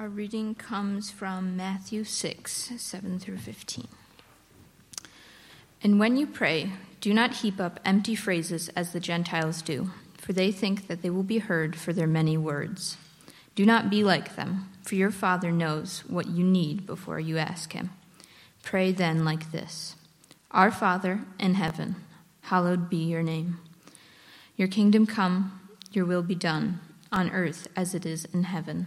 Our reading comes from Matthew 6, 7 through 15. And when you pray, do not heap up empty phrases as the Gentiles do, for they think that they will be heard for their many words. Do not be like them, for your Father knows what you need before you ask Him. Pray then like this Our Father in heaven, hallowed be your name. Your kingdom come, your will be done, on earth as it is in heaven.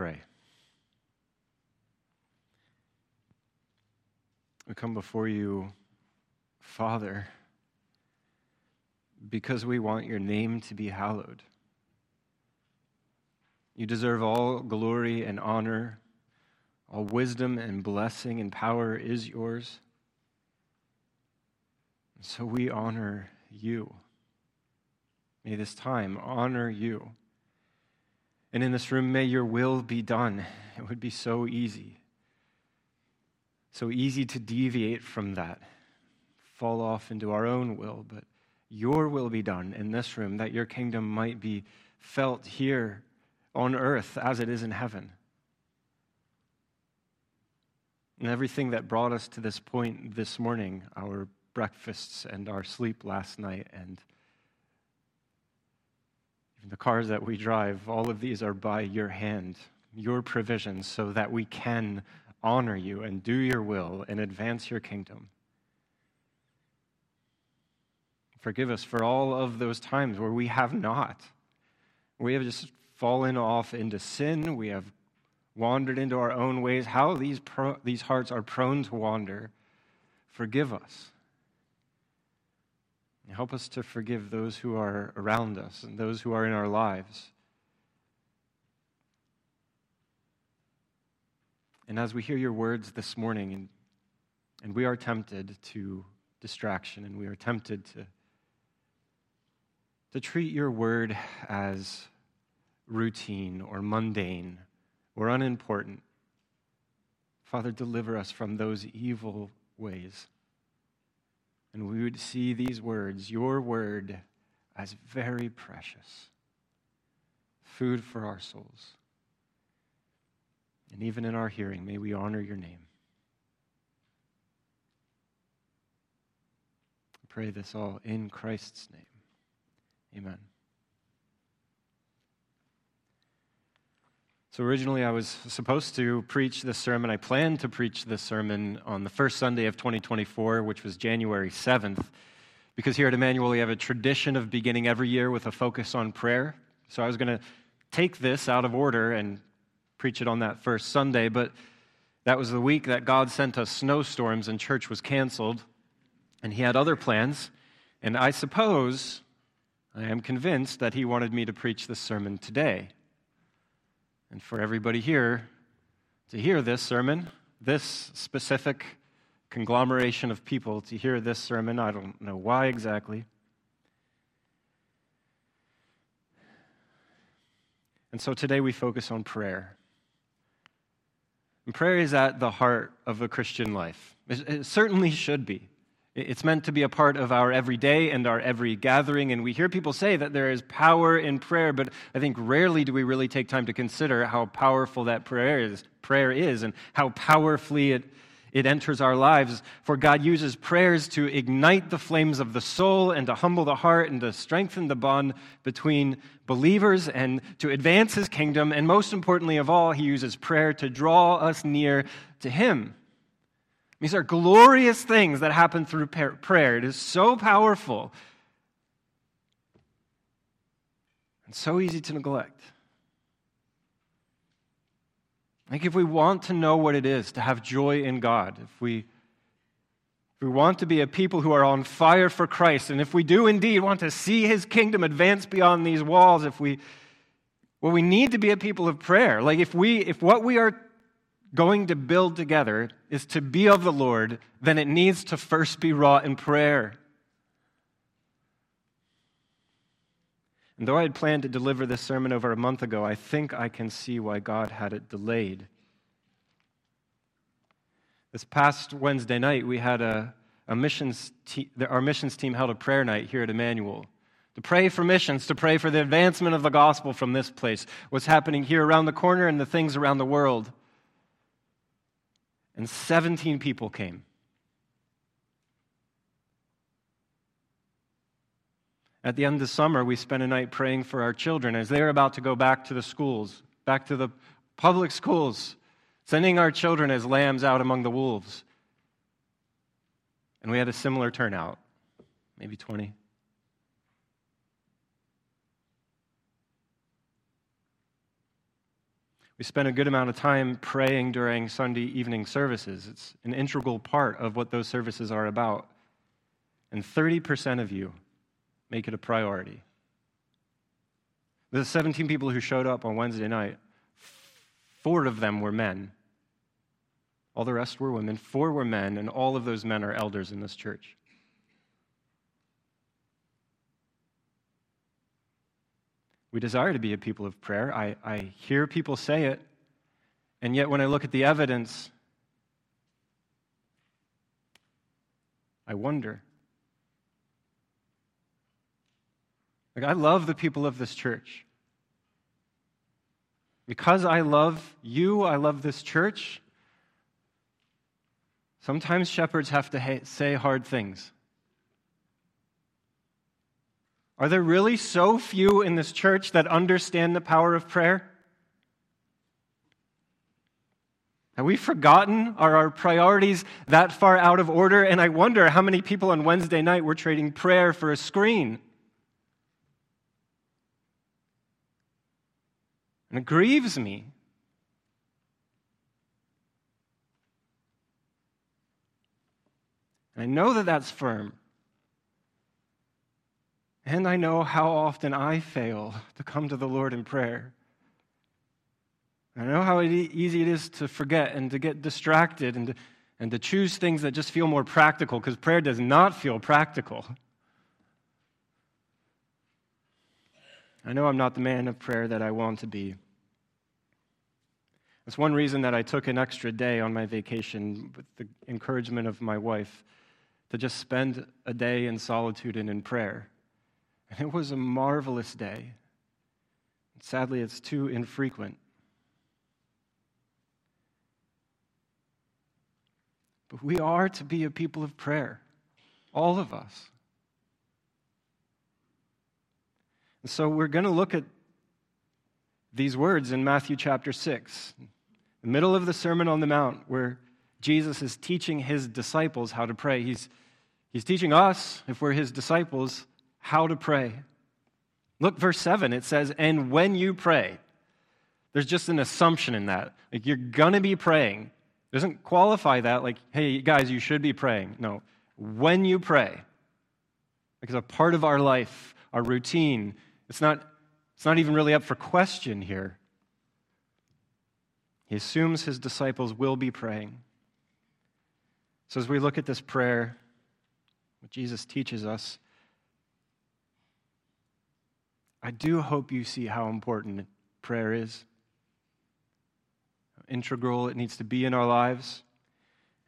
Pray. We come before you, Father, because we want your name to be hallowed. You deserve all glory and honor. All wisdom and blessing and power is yours. So we honor you. May this time honor you. And in this room, may your will be done. It would be so easy so easy to deviate from that, fall off into our own will, but your will be done in this room, that your kingdom might be felt here on earth as it is in heaven. And everything that brought us to this point this morning, our breakfasts and our sleep last night, and the cars that we drive, all of these are by your hand, your provisions, so that we can honor you and do your will and advance your kingdom. Forgive us for all of those times where we have not. We have just fallen off into sin. We have wandered into our own ways. How these, pro- these hearts are prone to wander. Forgive us. Help us to forgive those who are around us and those who are in our lives. And as we hear your words this morning, and, and we are tempted to distraction, and we are tempted to, to treat your word as routine or mundane or unimportant. Father, deliver us from those evil ways. And we would see these words, your word, as very precious, food for our souls. And even in our hearing, may we honor your name. I pray this all in Christ's name. Amen. So, originally, I was supposed to preach this sermon. I planned to preach this sermon on the first Sunday of 2024, which was January 7th, because here at Emmanuel, we have a tradition of beginning every year with a focus on prayer. So, I was going to take this out of order and preach it on that first Sunday, but that was the week that God sent us snowstorms and church was canceled, and He had other plans. And I suppose, I am convinced that He wanted me to preach this sermon today. And for everybody here to hear this sermon, this specific conglomeration of people to hear this sermon, I don't know why exactly. And so today we focus on prayer. And prayer is at the heart of a Christian life. It certainly should be. It's meant to be a part of our everyday and our every gathering. And we hear people say that there is power in prayer, but I think rarely do we really take time to consider how powerful that prayer is, prayer is and how powerfully it it enters our lives. For God uses prayers to ignite the flames of the soul and to humble the heart and to strengthen the bond between believers and to advance his kingdom. And most importantly of all, he uses prayer to draw us near to him. These are glorious things that happen through prayer. It is so powerful and so easy to neglect. I think if we want to know what it is to have joy in God, if we, if we want to be a people who are on fire for Christ, and if we do indeed want to see his kingdom advance beyond these walls, if we well, we need to be a people of prayer. Like if we if what we are going to build together is to be of the Lord, then it needs to first be wrought in prayer. And though I had planned to deliver this sermon over a month ago, I think I can see why God had it delayed. This past Wednesday night, we had a, a missions te- our missions team held a prayer night here at Emmanuel to pray for missions, to pray for the advancement of the gospel from this place, what's happening here around the corner and the things around the world. And 17 people came. At the end of summer, we spent a night praying for our children as they're about to go back to the schools, back to the public schools, sending our children as lambs out among the wolves. And we had a similar turnout, maybe 20. We spend a good amount of time praying during Sunday evening services. It's an integral part of what those services are about. And 30% of you make it a priority. The 17 people who showed up on Wednesday night, four of them were men. All the rest were women. Four were men, and all of those men are elders in this church. We desire to be a people of prayer. I, I hear people say it, and yet when I look at the evidence, I wonder. Like, I love the people of this church. Because I love you, I love this church. Sometimes shepherds have to ha- say hard things. Are there really so few in this church that understand the power of prayer? Have we forgotten? Are our priorities that far out of order? And I wonder how many people on Wednesday night were trading prayer for a screen. And it grieves me. And I know that that's firm. And I know how often I fail to come to the Lord in prayer. I know how easy it is to forget and to get distracted and to, and to choose things that just feel more practical because prayer does not feel practical. I know I'm not the man of prayer that I want to be. That's one reason that I took an extra day on my vacation with the encouragement of my wife to just spend a day in solitude and in prayer. And it was a marvelous day. Sadly, it's too infrequent. But we are to be a people of prayer, all of us. And so we're going to look at these words in Matthew chapter 6, the middle of the Sermon on the Mount, where Jesus is teaching his disciples how to pray. He's, he's teaching us, if we're his disciples, how to pray. Look, verse 7, it says, And when you pray, there's just an assumption in that. Like you're going to be praying. It doesn't qualify that, like, hey, guys, you should be praying. No. When you pray, because a part of our life, our routine, it's not, it's not even really up for question here. He assumes his disciples will be praying. So as we look at this prayer, what Jesus teaches us, I do hope you see how important prayer is. Integral, it needs to be in our lives.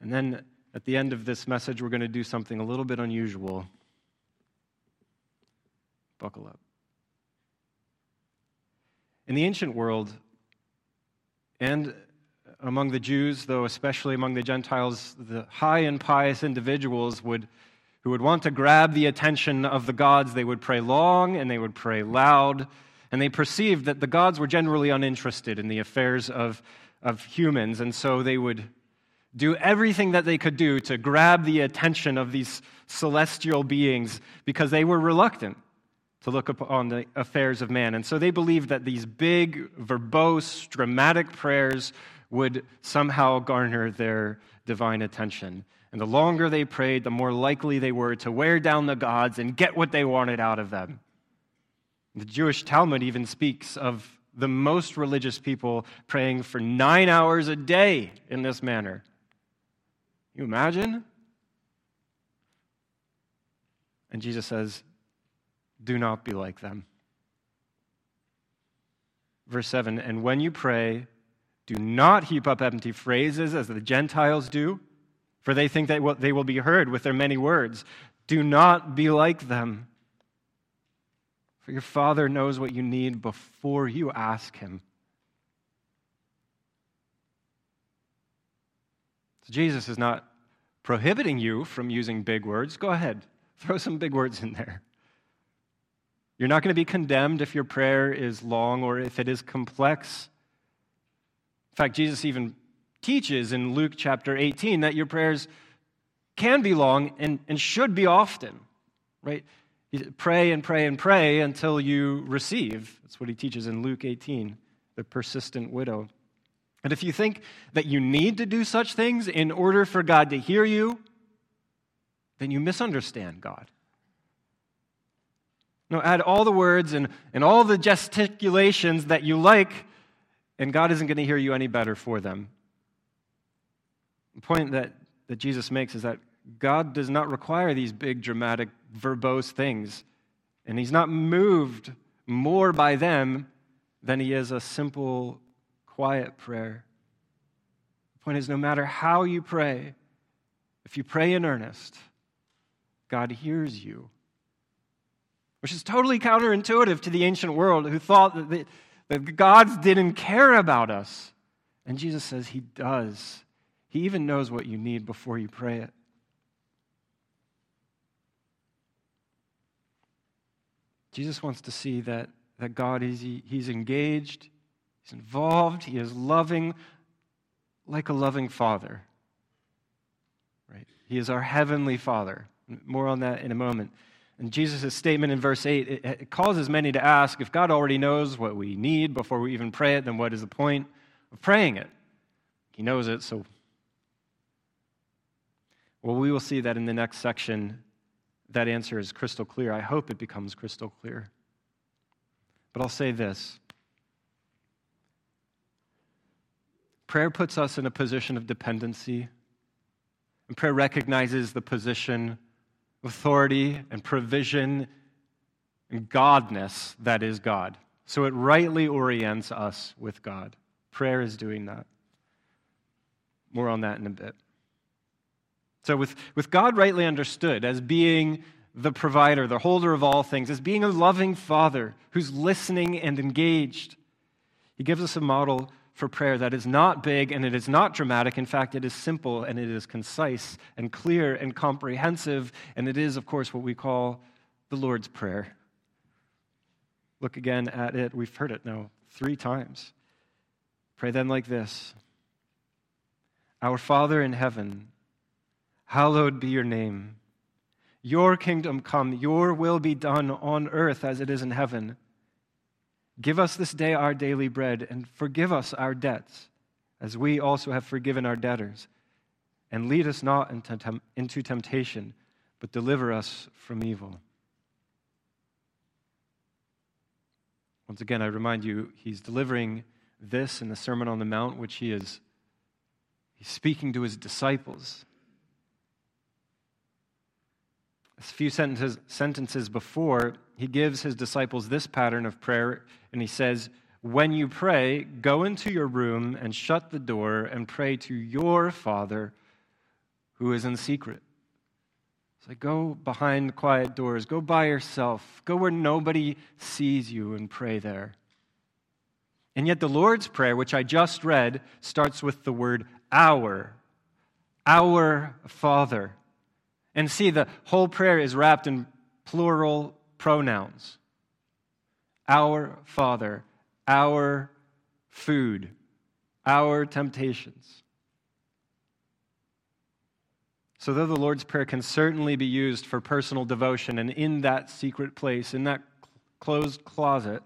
And then at the end of this message, we're going to do something a little bit unusual. Buckle up. In the ancient world, and among the Jews, though especially among the Gentiles, the high and pious individuals would who would want to grab the attention of the gods. They would pray long and they would pray loud, and they perceived that the gods were generally uninterested in the affairs of, of humans, and so they would do everything that they could do to grab the attention of these celestial beings because they were reluctant to look upon the affairs of man. And so they believed that these big, verbose, dramatic prayers would somehow garner their divine attention. And the longer they prayed, the more likely they were to wear down the gods and get what they wanted out of them. The Jewish Talmud even speaks of the most religious people praying for nine hours a day in this manner. You imagine? And Jesus says, Do not be like them. Verse 7 And when you pray, do not heap up empty phrases as the Gentiles do, for they think that they will be heard with their many words. Do not be like them. For your Father knows what you need before you ask Him. So Jesus is not prohibiting you from using big words. Go ahead, throw some big words in there. You're not going to be condemned if your prayer is long or if it is complex. In fact, Jesus even teaches in Luke chapter 18 that your prayers can be long and, and should be often, right? Pray and pray and pray until you receive. That's what he teaches in Luke 18, the persistent widow. And if you think that you need to do such things in order for God to hear you, then you misunderstand God. No, add all the words and, and all the gesticulations that you like, and God isn't going to hear you any better for them. The point that, that Jesus makes is that God does not require these big, dramatic, verbose things. And he's not moved more by them than he is a simple, quiet prayer. The point is no matter how you pray, if you pray in earnest, God hears you. Which is totally counterintuitive to the ancient world who thought that the, that gods didn't care about us. And Jesus says he does. He even knows what you need before you pray it. Jesus wants to see that, that God is he's engaged, he's involved, he is loving like a loving father. Right? He is our heavenly father. More on that in a moment. And Jesus' statement in verse 8 it, it causes many to ask if God already knows what we need before we even pray it, then what is the point of praying it? He knows it, so. Well, we will see that in the next section that answer is crystal clear. I hope it becomes crystal clear. But I'll say this prayer puts us in a position of dependency, and prayer recognizes the position, of authority, and provision and godness that is God. So it rightly orients us with God. Prayer is doing that. More on that in a bit. So, with, with God rightly understood as being the provider, the holder of all things, as being a loving father who's listening and engaged, he gives us a model for prayer that is not big and it is not dramatic. In fact, it is simple and it is concise and clear and comprehensive. And it is, of course, what we call the Lord's Prayer. Look again at it. We've heard it now three times. Pray then like this Our Father in heaven Hallowed be your name. Your kingdom come, your will be done on earth as it is in heaven. Give us this day our daily bread, and forgive us our debts, as we also have forgiven our debtors. And lead us not into temptation, but deliver us from evil. Once again, I remind you, he's delivering this in the Sermon on the Mount, which he is he's speaking to his disciples. A few sentences, sentences before, he gives his disciples this pattern of prayer, and he says, When you pray, go into your room and shut the door and pray to your Father who is in secret. It's like go behind quiet doors, go by yourself, go where nobody sees you and pray there. And yet, the Lord's Prayer, which I just read, starts with the word our. Our Father. And see, the whole prayer is wrapped in plural pronouns our Father, our food, our temptations. So, though the Lord's Prayer can certainly be used for personal devotion and in that secret place, in that closed closet,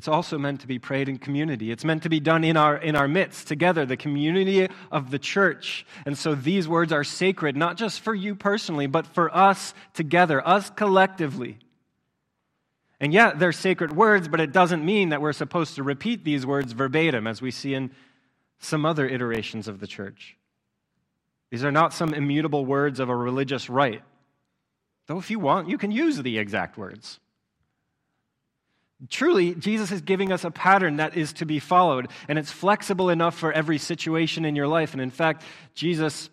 it's also meant to be prayed in community. It's meant to be done in our, in our midst, together, the community of the church. And so these words are sacred, not just for you personally, but for us together, us collectively. And yet, they're sacred words, but it doesn't mean that we're supposed to repeat these words verbatim, as we see in some other iterations of the church. These are not some immutable words of a religious rite. Though, if you want, you can use the exact words. Truly, Jesus is giving us a pattern that is to be followed, and it's flexible enough for every situation in your life. And in fact, Jesus,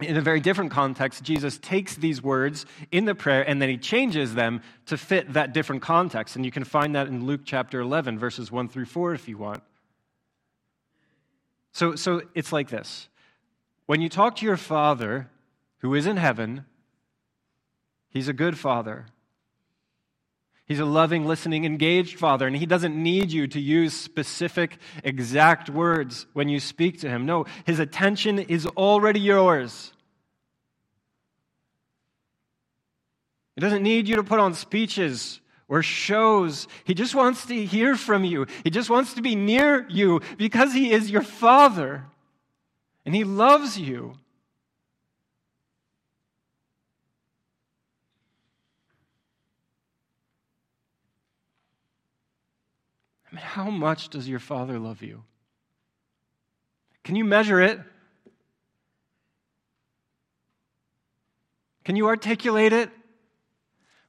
in a very different context, Jesus takes these words in the prayer and then he changes them to fit that different context. And you can find that in Luke chapter 11, verses 1 through 4, if you want. So, so it's like this when you talk to your Father who is in heaven, He's a good Father. He's a loving, listening, engaged father, and he doesn't need you to use specific, exact words when you speak to him. No, his attention is already yours. He doesn't need you to put on speeches or shows. He just wants to hear from you. He just wants to be near you because he is your father and he loves you. Mean, how much does your Father love you? Can you measure it? Can you articulate it?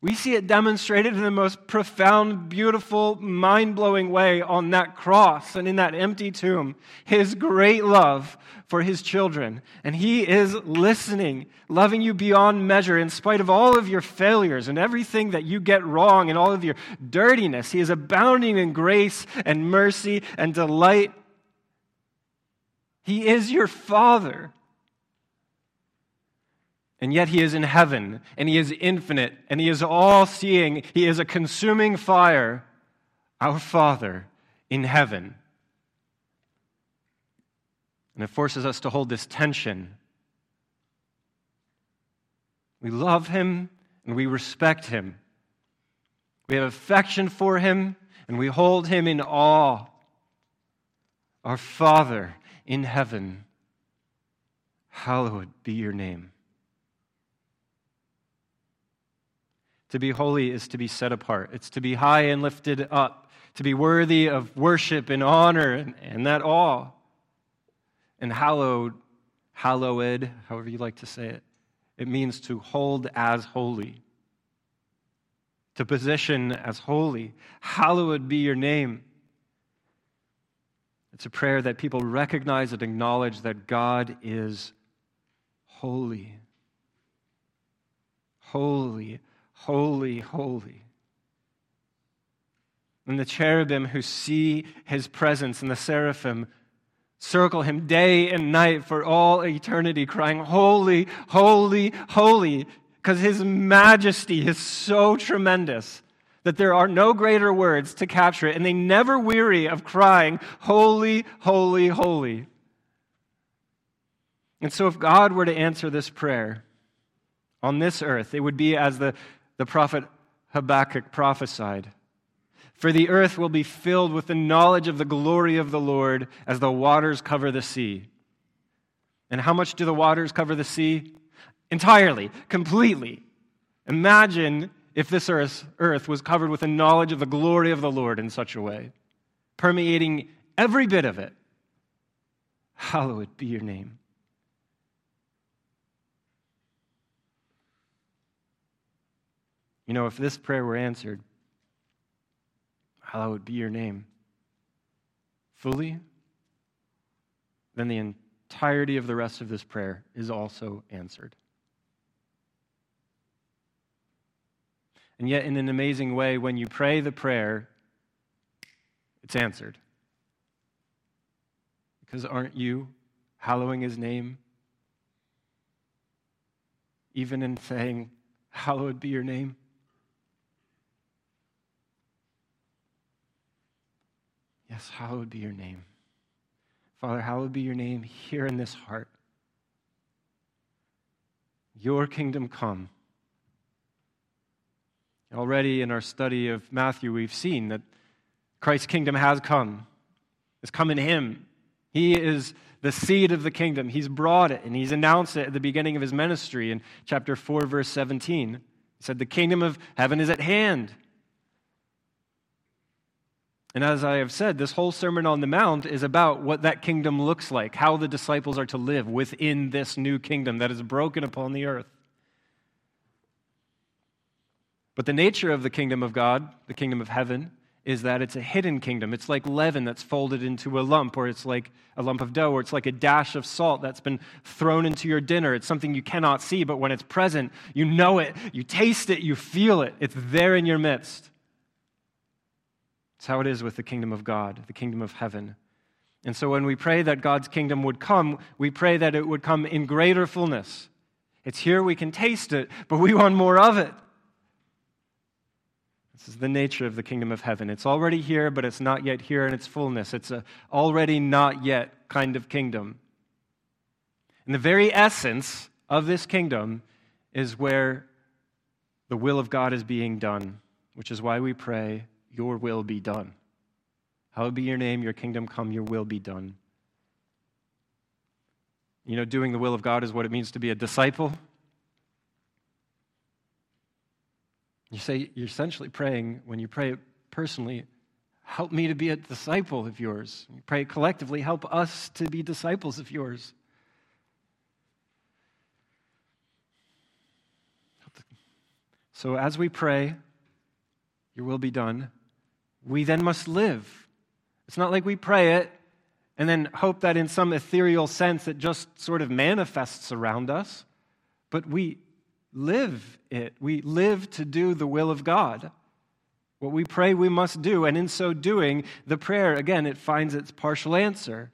We see it demonstrated in the most profound, beautiful, mind blowing way on that cross and in that empty tomb. His great love for his children. And he is listening, loving you beyond measure in spite of all of your failures and everything that you get wrong and all of your dirtiness. He is abounding in grace and mercy and delight. He is your Father. And yet he is in heaven, and he is infinite, and he is all seeing. He is a consuming fire, our Father in heaven. And it forces us to hold this tension. We love him and we respect him. We have affection for him and we hold him in awe. Our Father in heaven, hallowed be your name. To be holy is to be set apart, it's to be high and lifted up, to be worthy of worship and honor and, and that awe. And hallowed, hallowed, however you like to say it, it means to hold as holy, to position as holy. Hallowed be your name. It's a prayer that people recognize and acknowledge that God is holy. Holy Holy, holy. And the cherubim who see his presence and the seraphim circle him day and night for all eternity, crying, Holy, holy, holy, because his majesty is so tremendous that there are no greater words to capture it, and they never weary of crying, Holy, holy, holy. And so, if God were to answer this prayer on this earth, it would be as the the prophet Habakkuk prophesied. For the earth will be filled with the knowledge of the glory of the Lord as the waters cover the sea. And how much do the waters cover the sea? Entirely, completely. Imagine if this earth, was covered with the knowledge of the glory of the Lord in such a way, permeating every bit of it. Hallowed be your name. You know, if this prayer were answered, hallowed be your name, fully, then the entirety of the rest of this prayer is also answered. And yet, in an amazing way, when you pray the prayer, it's answered. Because aren't you hallowing his name? Even in saying, Hallowed be your name? Yes, hallowed be your name. Father, hallowed be your name here in this heart. Your kingdom come. Already in our study of Matthew, we've seen that Christ's kingdom has come. It's come in him. He is the seed of the kingdom. He's brought it and he's announced it at the beginning of his ministry in chapter 4, verse 17. He said, The kingdom of heaven is at hand. And as I have said, this whole Sermon on the Mount is about what that kingdom looks like, how the disciples are to live within this new kingdom that is broken upon the earth. But the nature of the kingdom of God, the kingdom of heaven, is that it's a hidden kingdom. It's like leaven that's folded into a lump, or it's like a lump of dough, or it's like a dash of salt that's been thrown into your dinner. It's something you cannot see, but when it's present, you know it, you taste it, you feel it. It's there in your midst. It's how it is with the kingdom of God, the kingdom of heaven. And so when we pray that God's kingdom would come, we pray that it would come in greater fullness. It's here, we can taste it, but we want more of it. This is the nature of the kingdom of heaven. It's already here, but it's not yet here in its fullness. It's a already not yet kind of kingdom. And the very essence of this kingdom is where the will of God is being done, which is why we pray, Your will be done. Hallowed be your name, your kingdom come, your will be done. You know, doing the will of God is what it means to be a disciple. You say, you're essentially praying, when you pray personally, help me to be a disciple of yours. You pray collectively, help us to be disciples of yours. So as we pray, your will be done, we then must live. It's not like we pray it and then hope that in some ethereal sense it just sort of manifests around us, but we live it. We live to do the will of God. What we pray we must do, and in so doing, the prayer, again, it finds its partial answer.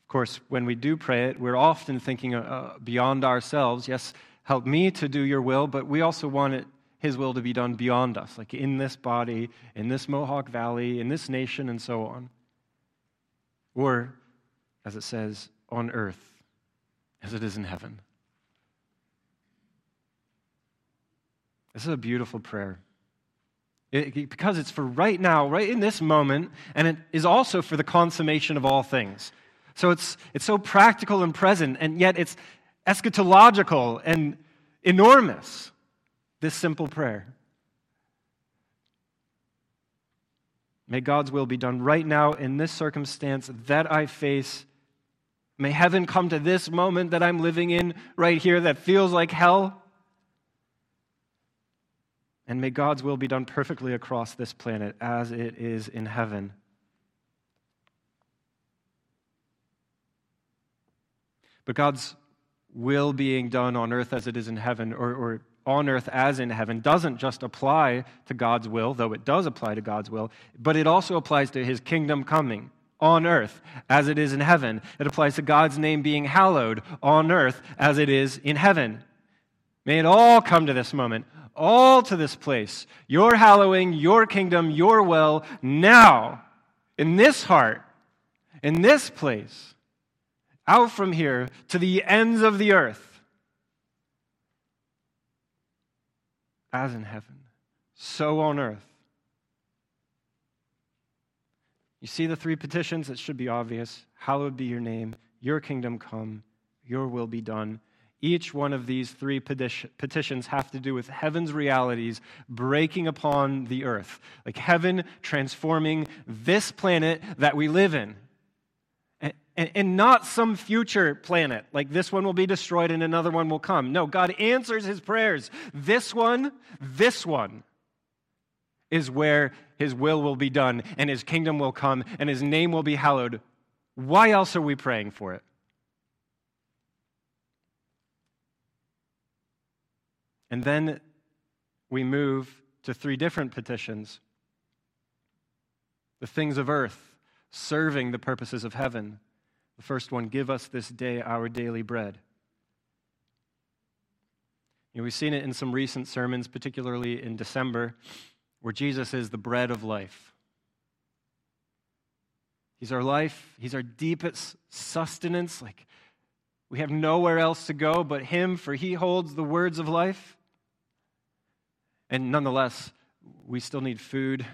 Of course, when we do pray it, we're often thinking uh, beyond ourselves. Yes, help me to do your will, but we also want it, his will to be done beyond us, like in this body, in this Mohawk Valley, in this nation, and so on. Or, as it says, on earth as it is in heaven. This is a beautiful prayer. It, because it's for right now, right in this moment, and it is also for the consummation of all things. So it's, it's so practical and present, and yet it's eschatological and enormous, this simple prayer. May God's will be done right now in this circumstance that I face May heaven come to this moment that I'm living in right here that feels like hell. And may God's will be done perfectly across this planet as it is in heaven. But God's will being done on earth as it is in heaven, or, or on earth as in heaven, doesn't just apply to God's will, though it does apply to God's will, but it also applies to his kingdom coming on earth as it is in heaven. It applies to God's name being hallowed on earth as it is in heaven. May it all come to this moment, all to this place. Your hallowing, your kingdom, your will, now, in this heart, in this place, out from here to the ends of the earth, as in heaven, so on earth. You see the three petitions? It should be obvious. Hallowed be your name, your kingdom come, your will be done. Each one of these three petitions have to do with heaven's realities breaking upon the earth, like heaven transforming this planet that we live in. And, and, not some future planet, like this one will be destroyed and another one will come. No, God answers his prayers. This one, this one is where his will will be done and his kingdom will come and his name will be hallowed. Why else are we praying for it? And then we move to three different petitions the things of earth, serving the purposes of heaven. The first one, give us this day our daily bread. You know, we've seen it in some recent sermons, particularly in December where Jesus is the bread of life. He's our life, He's our deepest sustenance. Like we have nowhere else to go but Him, for He holds the words of life. And nonetheless, we still need food.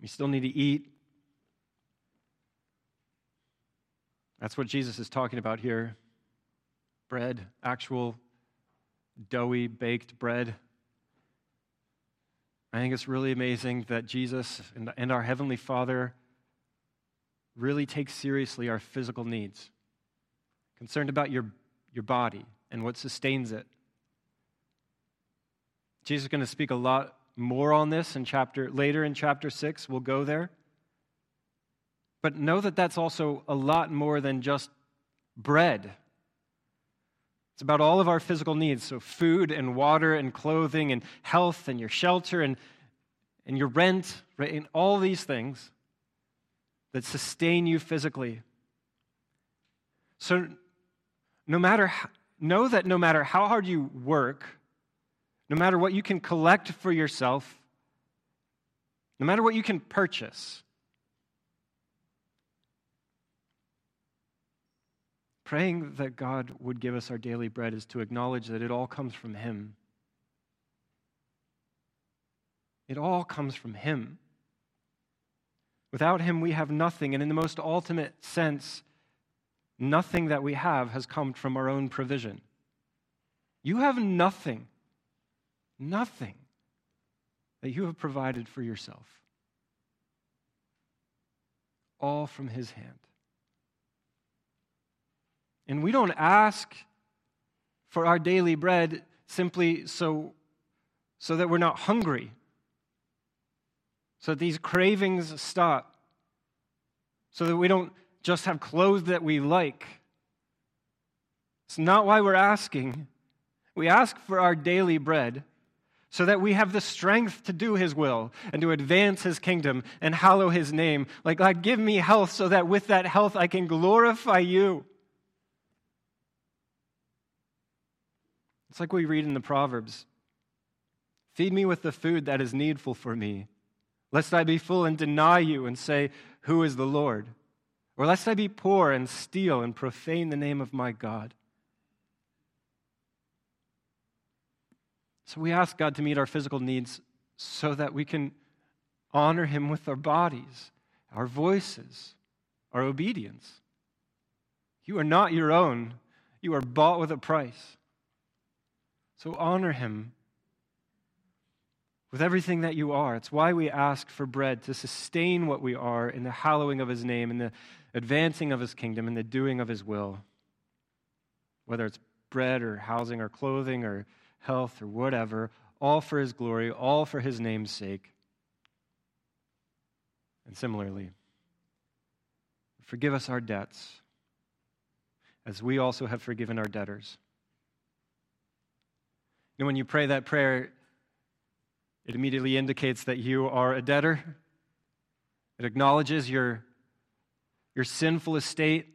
We still need to eat. That's what Jesus is talking about here bread, actual doughy, baked bread. I think it's really amazing that Jesus and our Heavenly Father really take seriously our physical needs, concerned about your, your body and what sustains it. Jesus is going to speak a lot more on this in chapter later in chapter 6. We'll go there. But know that that's also a lot more than just bread. It's about all of our physical needs. So, food and water and clothing and health and your shelter and, and your rent, right? And all these things that sustain you physically. So, no matter, how, know that no matter how hard you work, no matter what you can collect for yourself, no matter what you can purchase, praying that God would give us our daily bread is to acknowledge that it all comes from Him. It all comes from Him. Without Him, we have nothing. And in the most ultimate sense, nothing that we have has come from our own provision. You have nothing, nothing that you have provided for yourself. All from His hand. And we don't ask for our daily bread simply so, so that we're not hungry so that these cravings stop, so that we don't just have clothes that we like. It's not why we're asking. We ask for our daily bread so that we have the strength to do His will and to advance His kingdom and hallow His name. Like, God, give me health so that with that health I can glorify you. It's like we read in the Proverbs Feed me with the food that is needful for me lest I be full and deny you and say, Who is the Lord? Or lest I be poor and steal and profane the name of my God. So we ask God to meet our physical needs so that we can honor Him with our bodies, our voices, our obedience. You are not your own, you are bought with a price. So honor Him with everything that you are. It's why we ask for bread to sustain what we are in the hallowing of his name, in the advancing of his kingdom, in the doing of his will. Whether it's bread or housing or clothing or health or whatever, all for his glory, all for his name's sake. And similarly, forgive us our debts as we also have forgiven our debtors. And when you pray that prayer, it immediately indicates that you are a debtor. It acknowledges your, your sinful estate,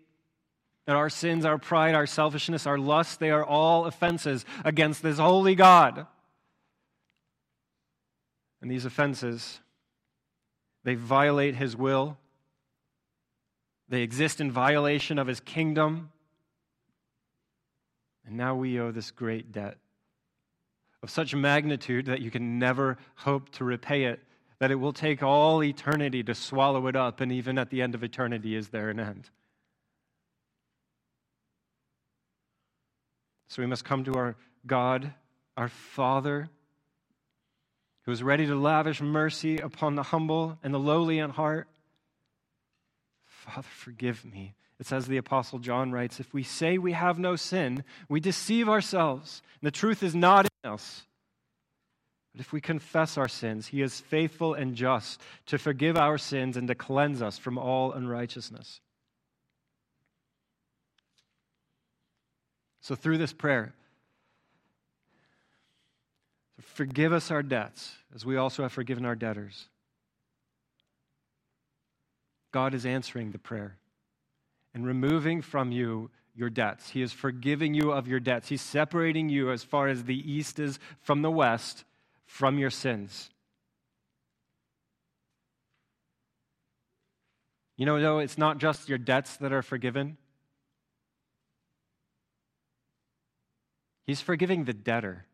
that our sins, our pride, our selfishness, our lust, they are all offenses against this holy God. And these offenses, they violate his will, they exist in violation of his kingdom. And now we owe this great debt of such magnitude that you can never hope to repay it, that it will take all eternity to swallow it up, and even at the end of eternity, is there an end? So we must come to our God, our Father, who is ready to lavish mercy upon the humble and the lowly in heart. Father, forgive me. It says the Apostle John writes, If we say we have no sin, we deceive ourselves, and the truth is not us. But if we confess our sins, he is faithful and just to forgive our sins and to cleanse us from all unrighteousness. So, through this prayer, forgive us our debts as we also have forgiven our debtors. God is answering the prayer and removing from you your debts. He is forgiving you of your debts. He's separating you as far as the east is from the west from your sins. You know, though, it's not just your debts that are forgiven. He's forgiving the debtor,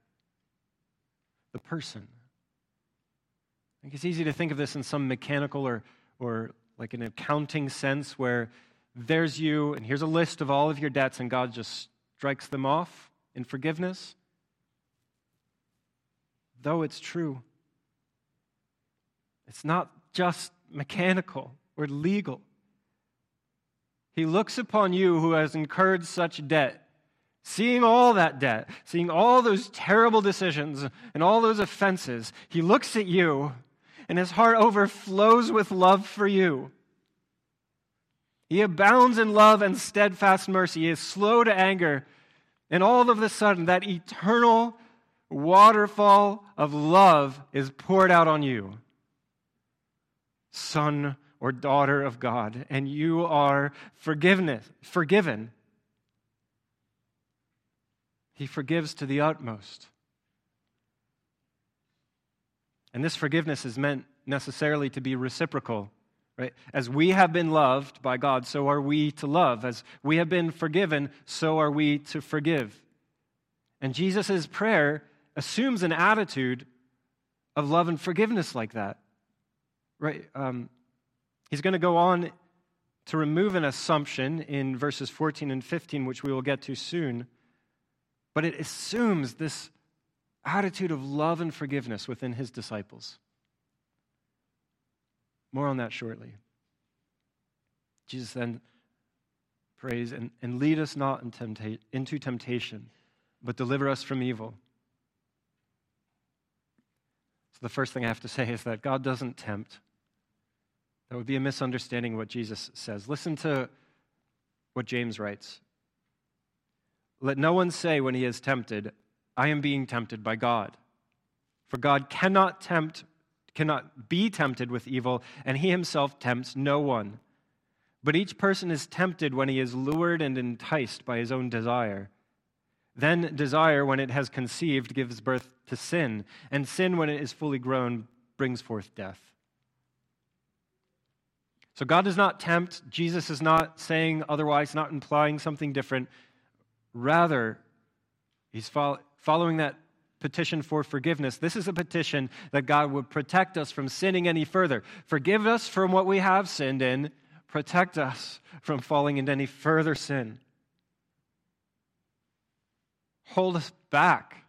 the person. I think it's easy to think of this in some mechanical or, or like an accounting sense where there's you, and here's a list of all of your debts, and God just strikes them off in forgiveness. Though it's true, it's not just mechanical or legal. He looks upon you who has incurred such debt, seeing all that debt, seeing all those terrible decisions and all those offenses. He looks at you, and his heart overflows with love for you. He abounds in love and steadfast mercy. He is slow to anger. And all of a sudden, that eternal waterfall of love is poured out on you. Son or daughter of God, and you are forgiveness, forgiven. He forgives to the utmost. And this forgiveness is meant necessarily to be reciprocal. Right? As we have been loved by God, so are we to love. As we have been forgiven, so are we to forgive. And Jesus' prayer assumes an attitude of love and forgiveness like that. Right? Um, he's going to go on to remove an assumption in verses 14 and 15, which we will get to soon. But it assumes this attitude of love and forgiveness within his disciples. More on that shortly. Jesus then prays, and, and lead us not in tempta- into temptation, but deliver us from evil. So, the first thing I have to say is that God doesn't tempt. That would be a misunderstanding of what Jesus says. Listen to what James writes Let no one say when he is tempted, I am being tempted by God. For God cannot tempt cannot be tempted with evil, and he himself tempts no one. But each person is tempted when he is lured and enticed by his own desire. Then desire, when it has conceived, gives birth to sin, and sin, when it is fully grown, brings forth death. So God does not tempt. Jesus is not saying otherwise, not implying something different. Rather, he's following that petition for forgiveness. This is a petition that God would protect us from sinning any further. Forgive us from what we have sinned in, protect us from falling into any further sin. Hold us back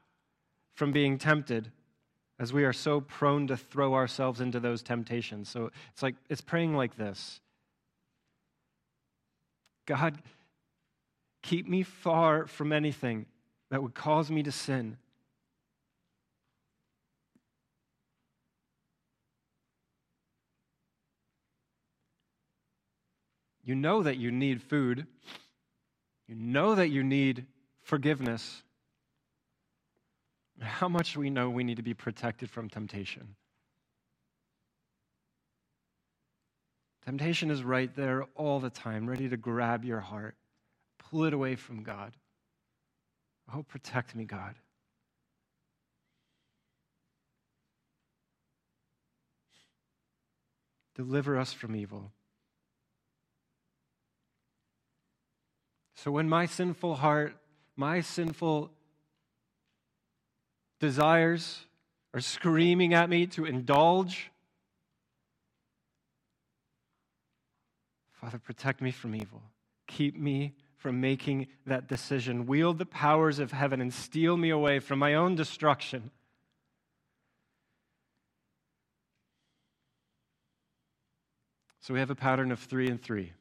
from being tempted as we are so prone to throw ourselves into those temptations. So it's like it's praying like this. God, keep me far from anything that would cause me to sin. You know that you need food. You know that you need forgiveness. How much we know we need to be protected from temptation? Temptation is right there all the time, ready to grab your heart, pull it away from God. Oh, protect me, God. Deliver us from evil. So when my sinful heart, my sinful desires are screaming at me to indulge, Father, protect me from evil. Keep me from making that decision. Wield the powers of heaven and steal me away from my own destruction. So we have a pattern of three and three.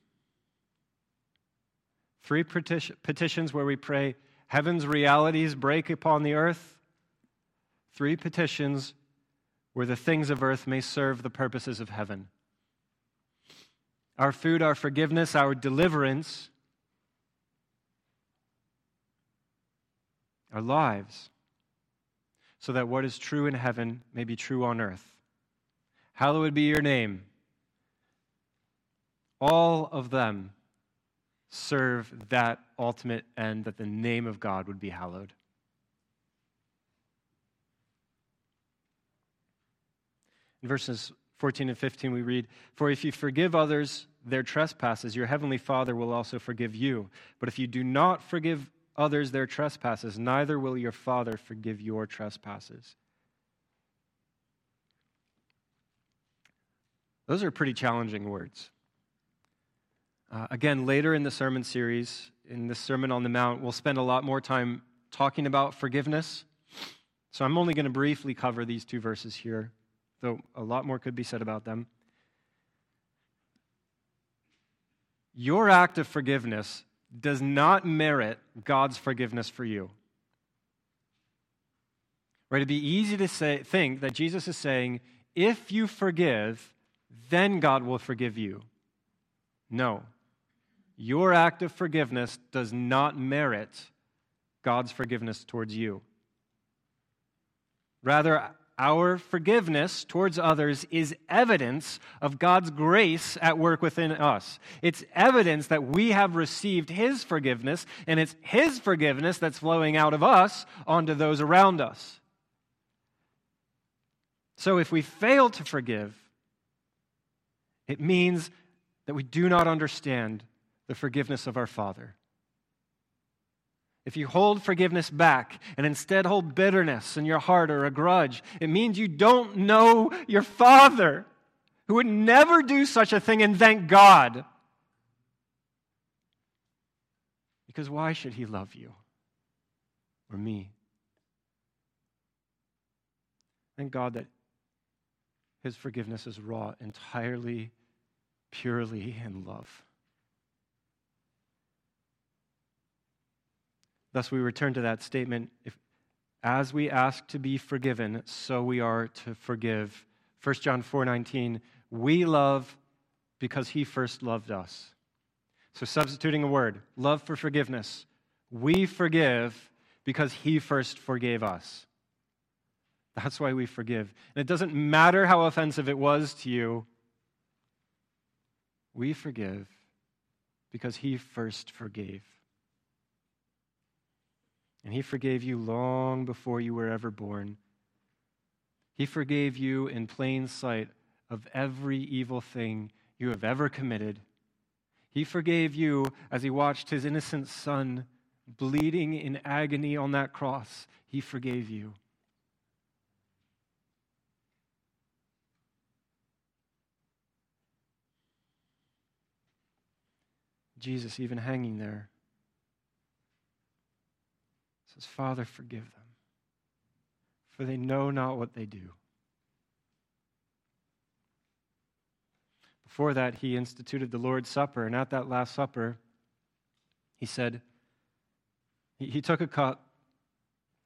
Three petitions where we pray, Heaven's realities break upon the earth. Three petitions where the things of earth may serve the purposes of heaven. Our food, our forgiveness, our deliverance, our lives, so that what is true in heaven may be true on earth. Hallowed be your name. All of them serve that ultimate end that the name of God would be hallowed. In verses 14 and 15, we read, For if you forgive others their trespasses, your heavenly Father will also forgive you. But if you do not forgive others their trespasses, neither will your Father forgive your trespasses. Those are pretty challenging words. Uh, again, later in the sermon series, in the Sermon on the Mount, we'll spend a lot more time talking about forgiveness. So I'm only going to briefly cover these two verses here, though a lot more could be said about them. Your act of forgiveness does not merit God's forgiveness for you. Right? It'd be easy to say, think that Jesus is saying, if you forgive, then God will forgive you. No. Your act of forgiveness does not merit God's forgiveness towards you. Rather, our forgiveness towards others is evidence of God's grace at work within us. It's evidence that we have received His forgiveness, and it's His forgiveness that's flowing out of us onto those around us. So if we fail to forgive, it means that we do not understand the forgiveness of our Father. If you hold forgiveness back and instead hold bitterness in your heart or a grudge, it means you don't know your Father, who would never do such a thing, and thank God. Because why should He love you or me? Thank God that His forgiveness is wrought entirely, purely in love. Thus, we return to that statement if, as we ask to be forgiven, so we are to forgive. 1 John 4 19, we love because he first loved us. So, substituting a word, love for forgiveness. We forgive because he first forgave us. That's why we forgive. And it doesn't matter how offensive it was to you, we forgive because he first forgave. And He forgave you long before you were ever born. He forgave you in plain sight of every evil thing you have ever committed. He forgave you as He watched His innocent Son bleeding in agony on that cross. He forgave you. Jesus, even hanging there, says, Father, forgive them, for they know not what they do. Before that, he instituted the Lord's Supper, and at that Last Supper, he said, he, he took a cup.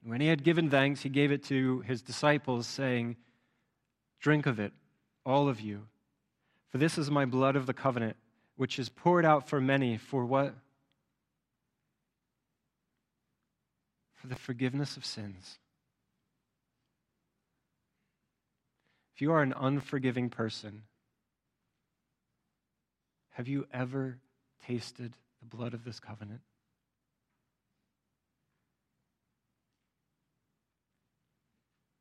When he had given thanks, he gave it to his disciples, saying, Drink of it, all of you, for this is my blood of the covenant, which is poured out for many for what? For the forgiveness of sins. If you are an unforgiving person, have you ever tasted the blood of this covenant?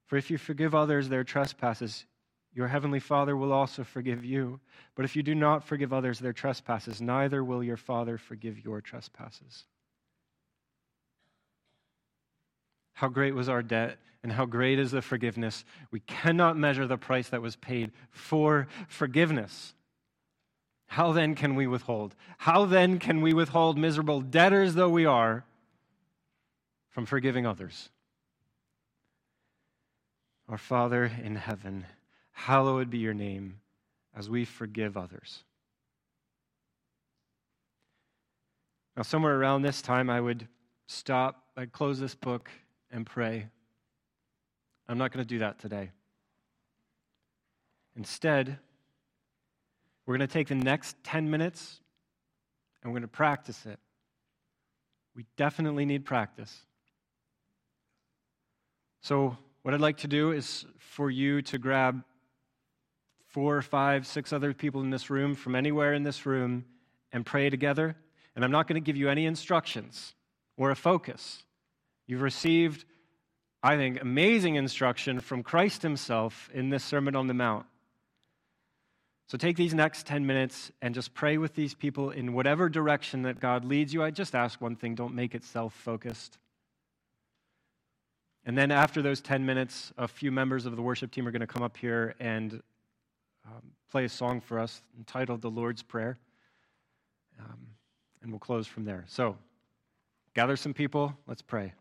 For if you forgive others their trespasses, your heavenly Father will also forgive you. But if you do not forgive others their trespasses, neither will your Father forgive your trespasses. How great was our debt, and how great is the forgiveness. We cannot measure the price that was paid for forgiveness. How then can we withhold? How then can we withhold, miserable debtors though we are, from forgiving others? Our Father in heaven, hallowed be your name as we forgive others. Now, somewhere around this time, I would stop, I'd close this book, and pray. I'm not going to do that today. Instead, we're going to take the next 10 minutes and we're going to practice it. We definitely need practice. So, what I'd like to do is for you to grab four, five, six other people in this room from anywhere in this room and pray together. And I'm not going to give you any instructions or a focus. You've received, I think, amazing instruction from Christ Himself in this Sermon on the Mount. So take these next 10 minutes and just pray with these people in whatever direction that God leads you. I just ask one thing don't make it self focused. And then after those 10 minutes, a few members of the worship team are going to come up here and um, play a song for us entitled The Lord's Prayer. Um, and we'll close from there. So, gather some people. Let's pray.